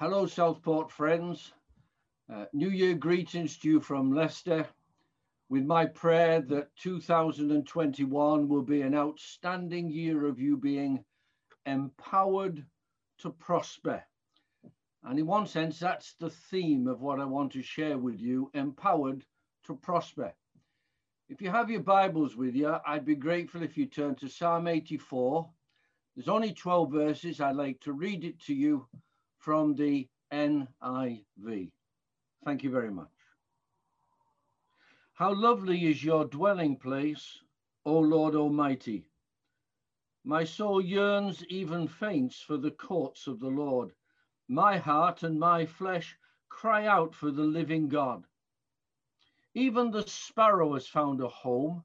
Hello, Southport friends. Uh, New Year greetings to you from Leicester, with my prayer that 2021 will be an outstanding year of you being empowered to prosper. And in one sense, that's the theme of what I want to share with you empowered to prosper. If you have your Bibles with you, I'd be grateful if you turn to Psalm 84. There's only 12 verses. I'd like to read it to you from the NIV. Thank you very much. How lovely is your dwelling place, O Lord Almighty. My soul yearns, even faints, for the courts of the Lord. My heart and my flesh cry out for the living God. Even the sparrow has found a home,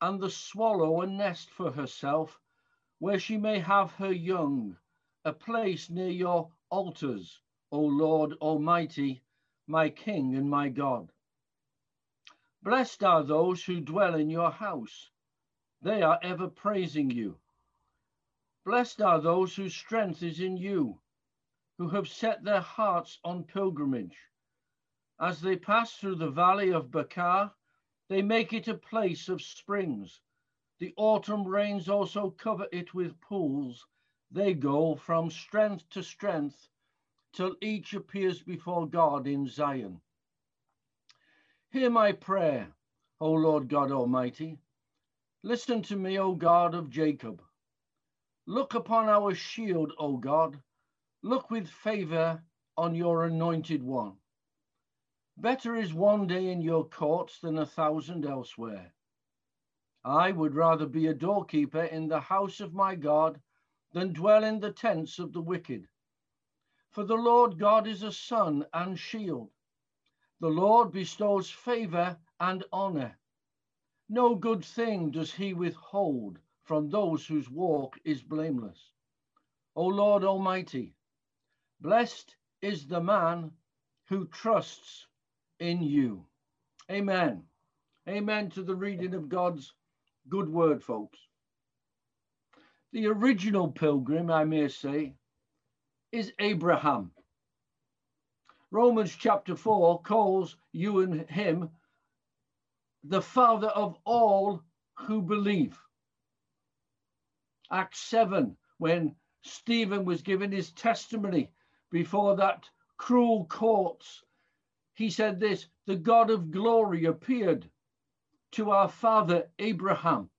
and the swallow a nest for herself, where she may have her young, a place near your altars, O Lord Almighty, my King and my God. Blessed are those who dwell in your house. They are ever praising you. Blessed are those whose strength is in you, who have set their hearts on pilgrimage. As they pass through the valley of Baca, they make it a place of springs. The autumn rains also cover it with pools. They go from strength to strength till each appears before God in Zion. Hear my prayer, O Lord God Almighty. Listen to me, O God of Jacob. Look upon our shield, O God. Look with favor on your anointed one. Better is one day in your courts than a thousand elsewhere. I would rather be a doorkeeper in the house of my God than dwell in the tents of the wicked. For the Lord God is a sun and shield. The Lord bestows favor and honor. No good thing does he withhold from those whose walk is blameless. O Lord Almighty, blessed is the man who trusts in you. Amen. Amen to the reading of God's good word, folks. The original pilgrim, I may say, is Abraham. Romans chapter 4 calls you and him the father of all who believe. Acts 7, when Stephen was given his testimony before that cruel courts he said this the God of glory appeared to our father Abraham.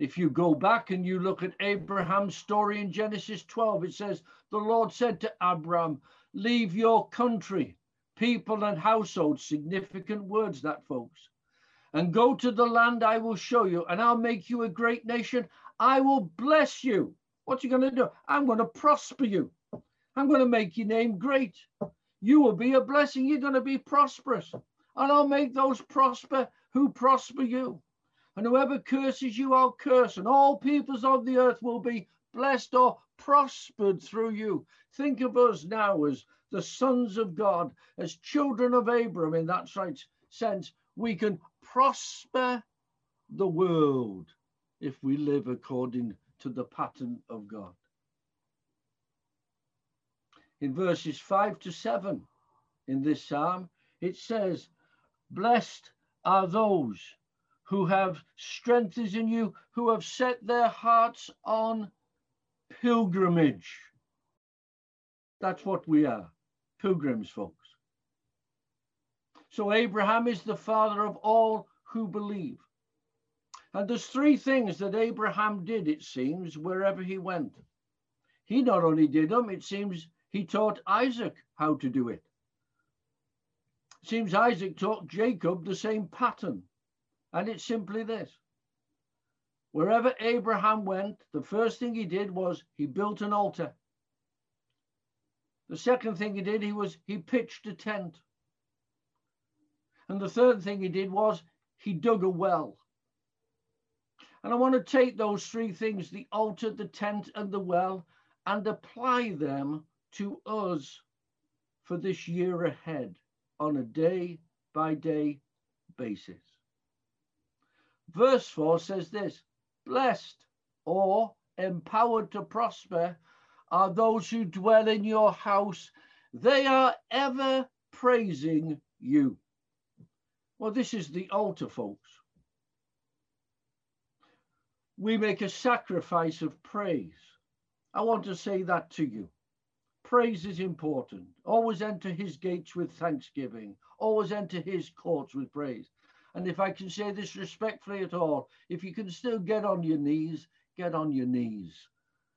If you go back and you look at Abraham's story in Genesis 12, it says, The Lord said to Abraham, Leave your country, people, and household, significant words, that folks, and go to the land I will show you, and I'll make you a great nation. I will bless you. What you going to do? I'm going to prosper you. I'm going to make your name great. You will be a blessing. You're going to be prosperous. And I'll make those prosper who prosper you. And whoever curses you, I'll curse. And all peoples of the earth will be blessed or prospered through you. Think of us now as the sons of God, as children of Abraham in that sense. We can prosper the world if we live according to the pattern of God in verses 5 to 7 in this psalm, it says, Blessed are those who have strength is in you, who have set their hearts on pilgrimage. That's what we are, pilgrims, folks. So Abraham is the father of all who believe. And there's three things that Abraham did, it seems, wherever he went. He not only did them, it seems he taught Isaac how to do it. Seems Isaac taught Jacob the same pattern. And it's simply this. Wherever Abraham went, the first thing he did was he built an altar. The second thing he did, he was he pitched a tent. And the third thing he did was he dug a well. And I want to take those three things, the altar, the tent, and the well, and apply them to us for this year ahead on a day by day basis. Verse 4 says this Blessed or empowered to prosper are those who dwell in your house. They are ever praising you. Well, this is the altar, folks. We make a sacrifice of praise. I want to say that to you. Praise is important. Always enter his gates with thanksgiving. Always enter his courts with praise. And if I can say this respectfully at all, if you can still get on your knees, get on your knees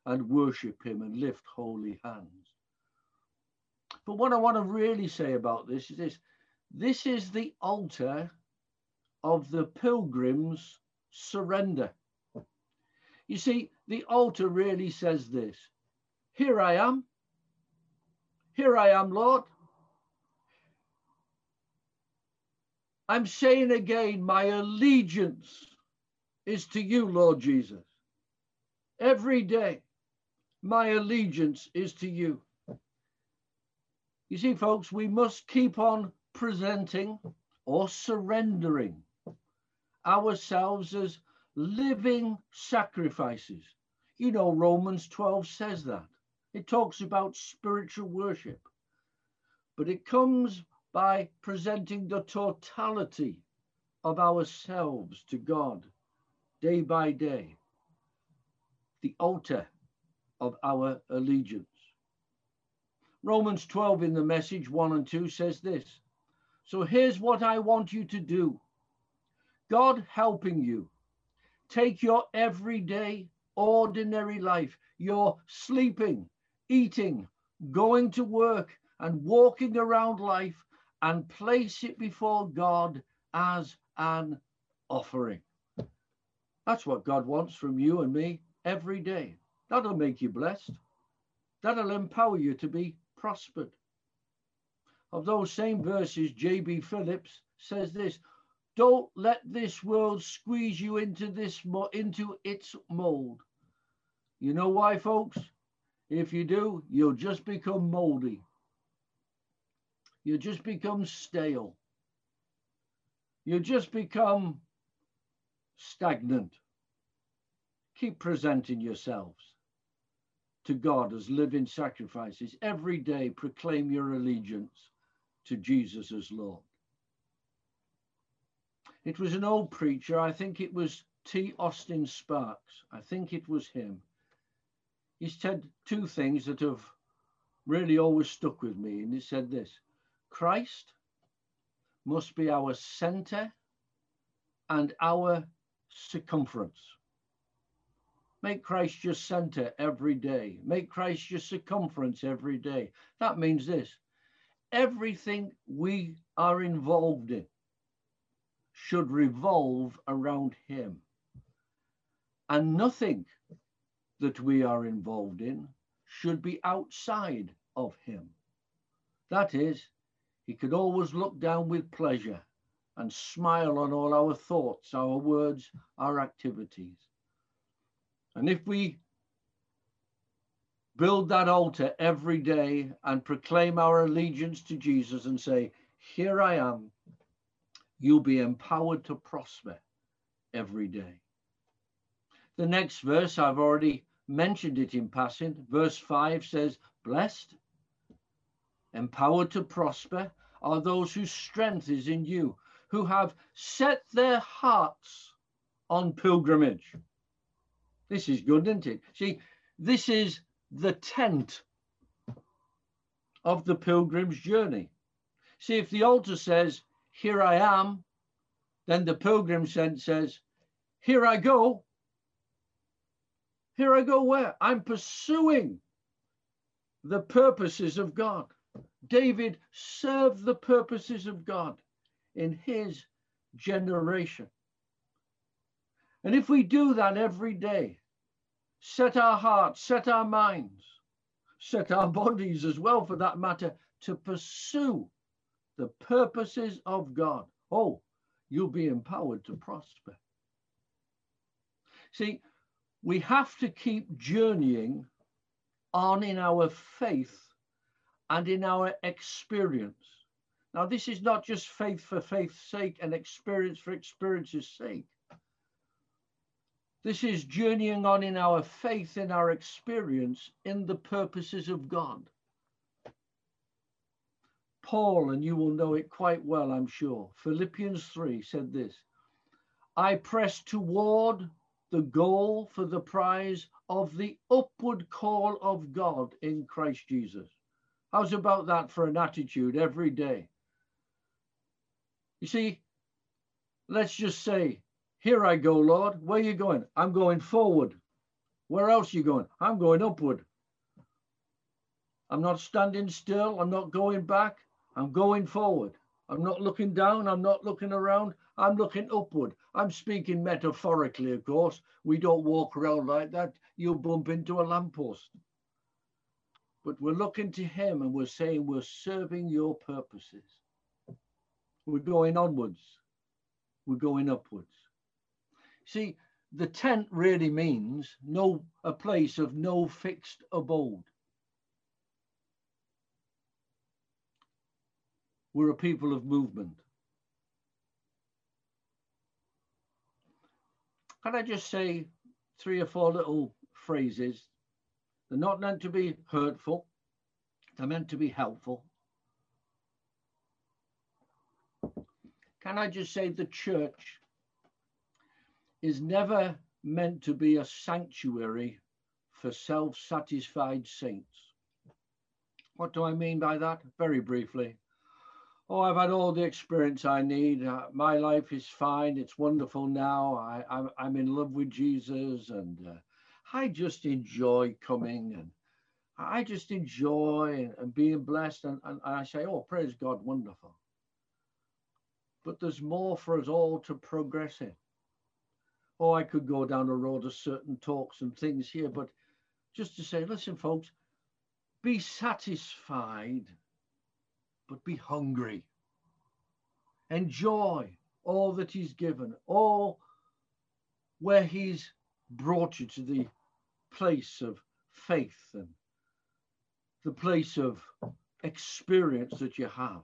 and worship him and lift holy hands. But what I want to really say about this is this this is the altar of the pilgrim's surrender. You see, the altar really says this Here I am. Here I am, Lord. I'm saying again, my allegiance is to you, Lord Jesus. Every day, my allegiance is to you. You see, folks, we must keep on presenting or surrendering ourselves as living sacrifices. You know, Romans 12 says that. It talks about spiritual worship, but it comes by presenting the totality of ourselves to God day by day, the altar of our allegiance. Romans 12 in the message 1 and 2 says this. So here's what I want you to do God helping you. Take your everyday, ordinary life, your sleeping, eating, going to work, and walking around life and place it before God as an offering. That's what God wants from you and me every day. That'll make you blessed. That'll empower you to be prospered. Of those same verses, J.B. Phillips says this Don't let this world squeeze you into this into its mold. You know why, folks? If you do, you'll just become moldy you just become stale. You just become stagnant. Keep presenting yourselves to God as living sacrifices. Every day, proclaim your allegiance to Jesus as Lord. It was an old preacher, I think it was T. Austin Sparks, I think it was him. He said two things that have really always stuck with me, and he said this Christ must be our center and our circumference. Make Christ your center every day. Make Christ your circumference every day. That means this everything we are involved in should revolve around Him. And nothing that we are involved in should be outside of Him. That is, he could always look down with pleasure and smile on all our thoughts, our words, our activities. And if we build that altar every day and proclaim our allegiance to Jesus and say, Here I am, you'll be empowered to prosper every day. The next verse, I've already mentioned it in passing. Verse 5 says, Blessed Empowered to prosper are those whose strength is in you, who have set their hearts on pilgrimage. This is good, isn't it? See, this is the tent of the pilgrim's journey. See, if the altar says, Here I am, then the pilgrim says, Here I go. Here I go where? I'm pursuing the purposes of God. David served the purposes of God in his generation. And if we do that every day, set our hearts, set our minds, set our bodies as well, for that matter, to pursue the purposes of God, oh, you'll be empowered to prosper. See, we have to keep journeying on in our faith and in our experience. Now, this is not just faith for faith's sake and experience for experience's sake. This is journeying on in our faith, in our experience, in the purposes of God. Paul, and you will know it quite well, I'm sure, Philippians 3 said this I press toward the goal for the prize of the upward call of God in Christ Jesus. How's about that for an attitude every day? You see, let's just say, Here I go, Lord. Where you going? I'm going forward. Where else you going? I'm going upward. I'm not standing still. I'm not going back. I'm going forward. I'm not looking down. I'm not looking around. I'm looking upward. I'm speaking metaphorically, of course. We don't walk around like that. You'll bump into a lamppost. But we're looking to Him and we're saying we're serving your purposes. We're going onwards. We're going upwards. See, the tent really means no a place of no fixed abode. We're a people of movement. Can I just say three or four little phrases? They're not meant to be hurtful, they're meant to be helpful. Can I just say the church is never meant to be a sanctuary for self satisfied saints? What do I mean by that? Very briefly oh, I've had all the experience I need. Uh, my life is fine. It's wonderful now. I, I'm, I'm in love with Jesus and uh, I just enjoy coming and I just enjoy and, and being blessed. And, and I say, oh, praise God, wonderful. But there's more for us all to progress in. Oh, I could go down a road of certain talks and things here, but just to say, listen, folks, be satisfied but be hungry. Enjoy all that He's given, all where He's brought you to the place of faith and the place of experience that you have.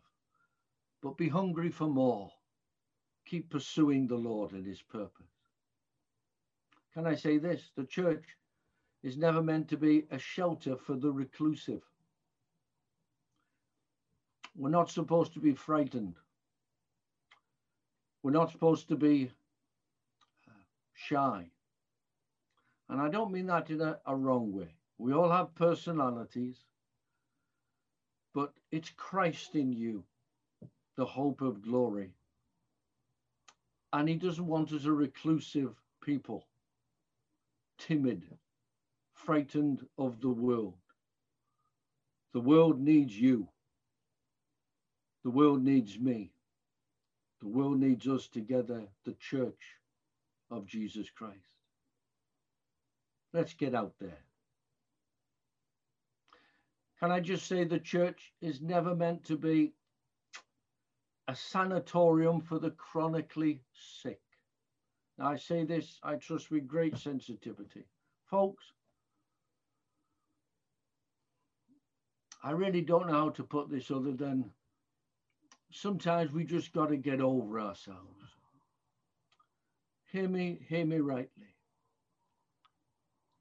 But be hungry for more. Keep pursuing the Lord and His purpose. Can I say this? The church is never meant to be a shelter for the reclusive. We're not supposed to be frightened. We're not supposed to be uh, shy. And I don't mean that in a, a wrong way. We all have personalities, but it's Christ in you, the hope of glory. And he doesn't want us a reclusive people, timid, frightened of the world. The world needs you. The world needs me. The world needs us together, the church of Jesus Christ. Let's get out there. Can I just say the church is never meant to be a sanatorium for the chronically sick? Now, I say this, I trust, with great sensitivity. Folks, I really don't know how to put this other than sometimes we just got to get over ourselves. Hear me, hear me rightly.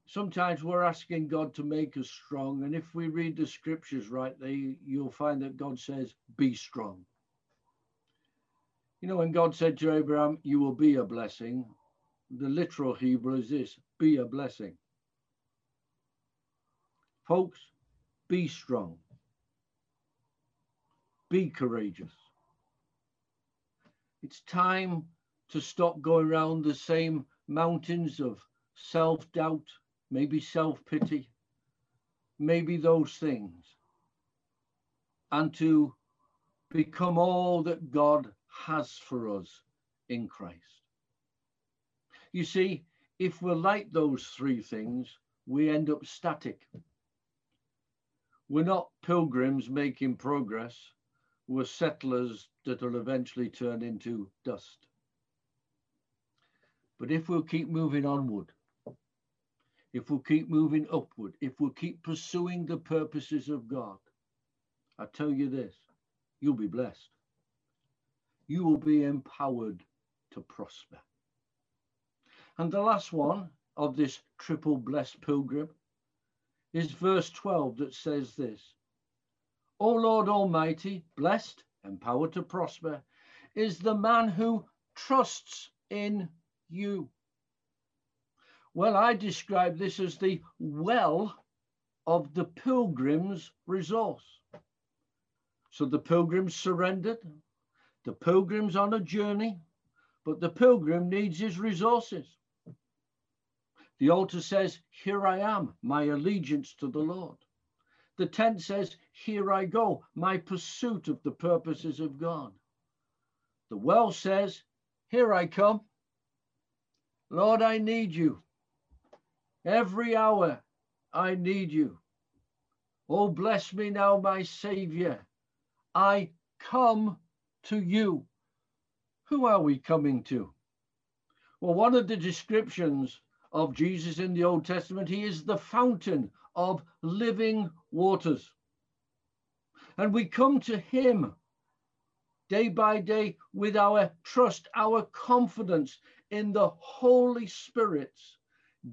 Sometimes we're asking God to make us strong, and if we read the scriptures rightly, you'll find that God says, Be strong. You know, when God said to Abraham, You will be a blessing, the literal Hebrew is this be a blessing. Folks, be strong. Be courageous. It's time to stop going around the same mountains of self doubt, maybe self pity, maybe those things, and to become all that God has for us in Christ. You see, if we're like those three things, we end up static. We're not pilgrims making progress we're settlers that will eventually turn into dust. But if we'll keep moving onward, if we'll keep moving upward, if we'll keep pursuing the purposes of God, I tell you this, you'll be blessed. You will be empowered to prosper. And the last one of this triple blessed pilgrim is verse 12 that says this O Lord Almighty, blessed, empowered to prosper, is the man who trusts in you. Well, I describe this as the well of the pilgrim's resource. So the pilgrim surrendered, the pilgrim's on a journey, but the pilgrim needs his resources. The altar says, Here I am, my allegiance to the Lord. The tent says, Here I go, my pursuit of the purposes of God. The well says, Here I come. Lord, I need you. Every hour I need you. Oh, bless me now, my Savior. I come to you. Who are we coming to? Well, one of the descriptions of Jesus in the Old Testament, he is the fountain of living waters. And we come to him day by day with our trust, our confidence in the Holy Spirit's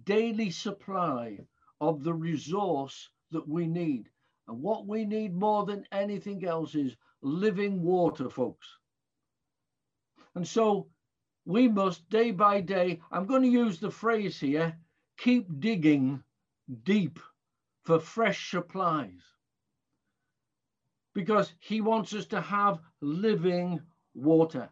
daily supply of the resource that we need. And what we need more than anything else is living water, folks. And so we must day by day, I'm going to use the phrase here, keep digging deep for fresh supplies. Because he wants us to have living water.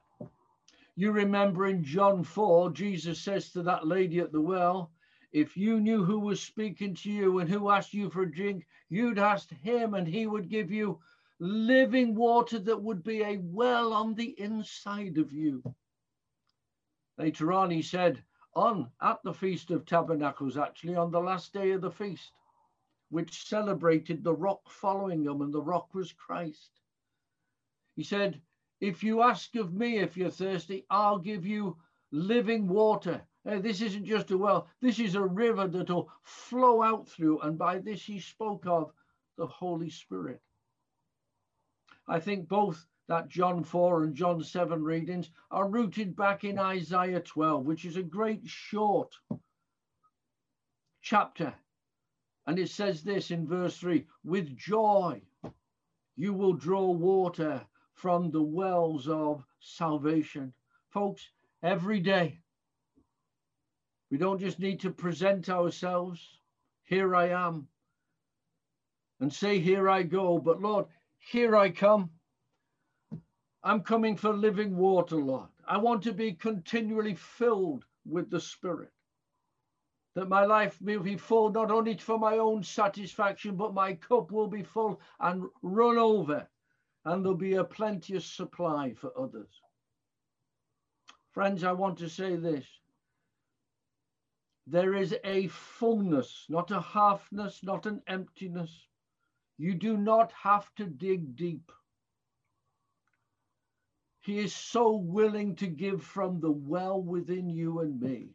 You remember in John 4, Jesus says to that lady at the well, if you knew who was speaking to you and who asked you for a drink, you'd ask him and he would give you living water that would be a well on the inside of you. Later on, he said, on at the Feast of Tabernacles, actually, on the last day of the feast, which celebrated the rock following him, and the rock was Christ. He said, If you ask of me if you're thirsty, I'll give you living water uh, this isn't just a well, this is a river that will flow out through. And by this, he spoke of the Holy Spirit. I think both that John 4 and John 7 readings are rooted back in Isaiah 12, which is a great short chapter. And it says this in verse 3 with joy you will draw water from the wells of salvation. Folks, every day we don't just need to present ourselves, here I am, and say, here I go, but Lord, here I come. I'm coming for living water, Lord. I want to be continually filled with the Spirit. That my life will be full not only for my own satisfaction, but my cup will be full and run over, and there'll be a plenteous supply for others. Friends, I want to say this there is a fullness, not a halfness, not an emptiness. You do not have to dig deep. He is so willing to give from the well within you and me,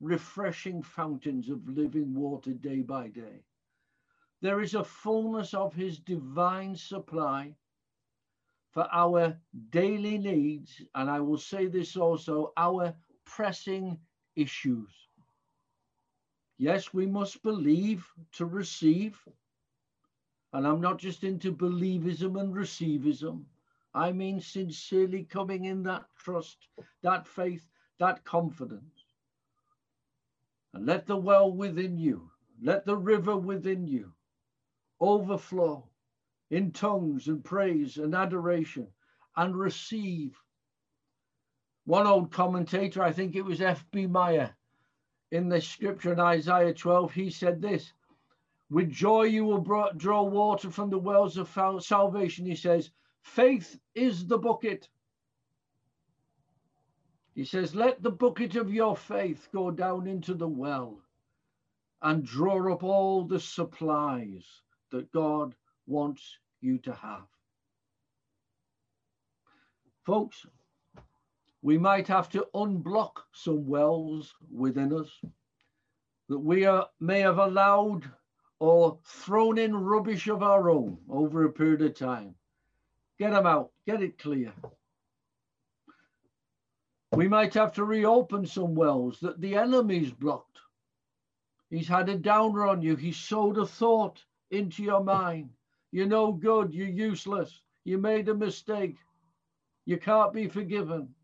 refreshing fountains of living water day by day. There is a fullness of his divine supply for our daily needs, and I will say this also, our pressing issues. Yes, we must believe to receive. And I'm not just into believism and receivism. I mean sincerely coming in that trust, that faith, that confidence. And let the well within you, let the river within you overflow in tongues and praise and adoration and receive. One old commentator, I think it was F.B. Meyer, in the scripture in Isaiah 12, he said this With joy you will draw water from the wells of salvation. He says, Faith is the bucket. He says, Let the bucket of your faith go down into the well and draw up all the supplies that God wants you to have. Folks, we might have to unblock some wells within us that we are, may have allowed or thrown in rubbish of our own over a period of time. Get them out, get it clear. We might have to reopen some wells that the enemy's blocked. He's had a downer on you. He sowed a thought into your mind. You're no good. You're useless. You made a mistake. You can't be forgiven.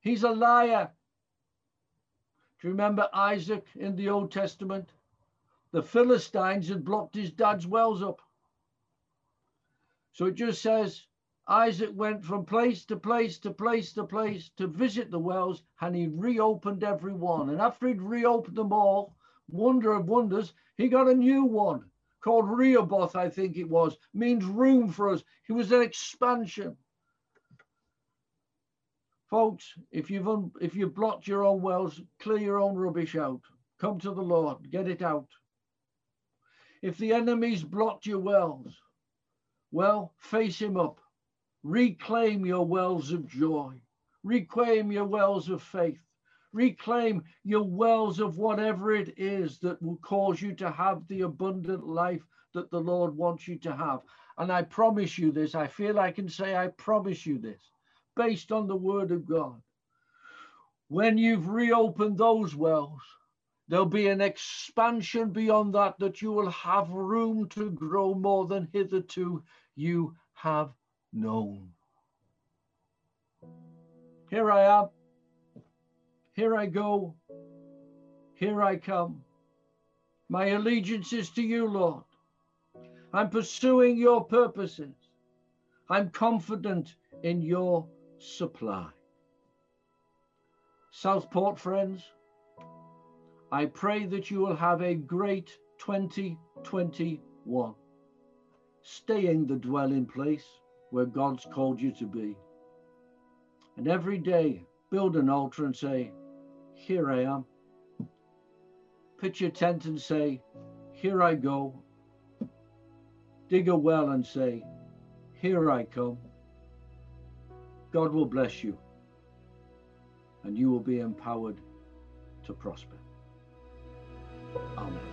He's a liar. Do you remember Isaac in the Old Testament? The Philistines had blocked his dad's wells up. So it just says Isaac went from place to place to place to place to visit the wells and he reopened every one. And after he'd reopened them all, wonder of wonders, he got a new one called Rehoboth, I think it was, means room for us. He was an expansion. Folks, if you've un- if you've blocked your own wells, clear your own rubbish out. Come to the Lord, get it out. If the enemy's blocked your wells, well, face him up. Reclaim your wells of joy. Reclaim your wells of faith. Reclaim your wells of whatever it is that will cause you to have the abundant life that the Lord wants you to have. And I promise you this, I feel I can say, I promise you this, based on the word of God. When you've reopened those wells, there'll be an expansion beyond that, that you will have room to grow more than hitherto you have known. Here I am. Here I go. Here I come. My allegiance is to you, Lord. I'm pursuing your purposes. I'm confident in your supply. Southport friends, I pray that you will have a great 2021. Staying the dwelling place where God's called you to be. And every day, build an altar and say, Here I am. Pitch your tent and say, Here I go. Dig a well and say, Here I come. God will bless you, and you will be empowered to prosper. Amen.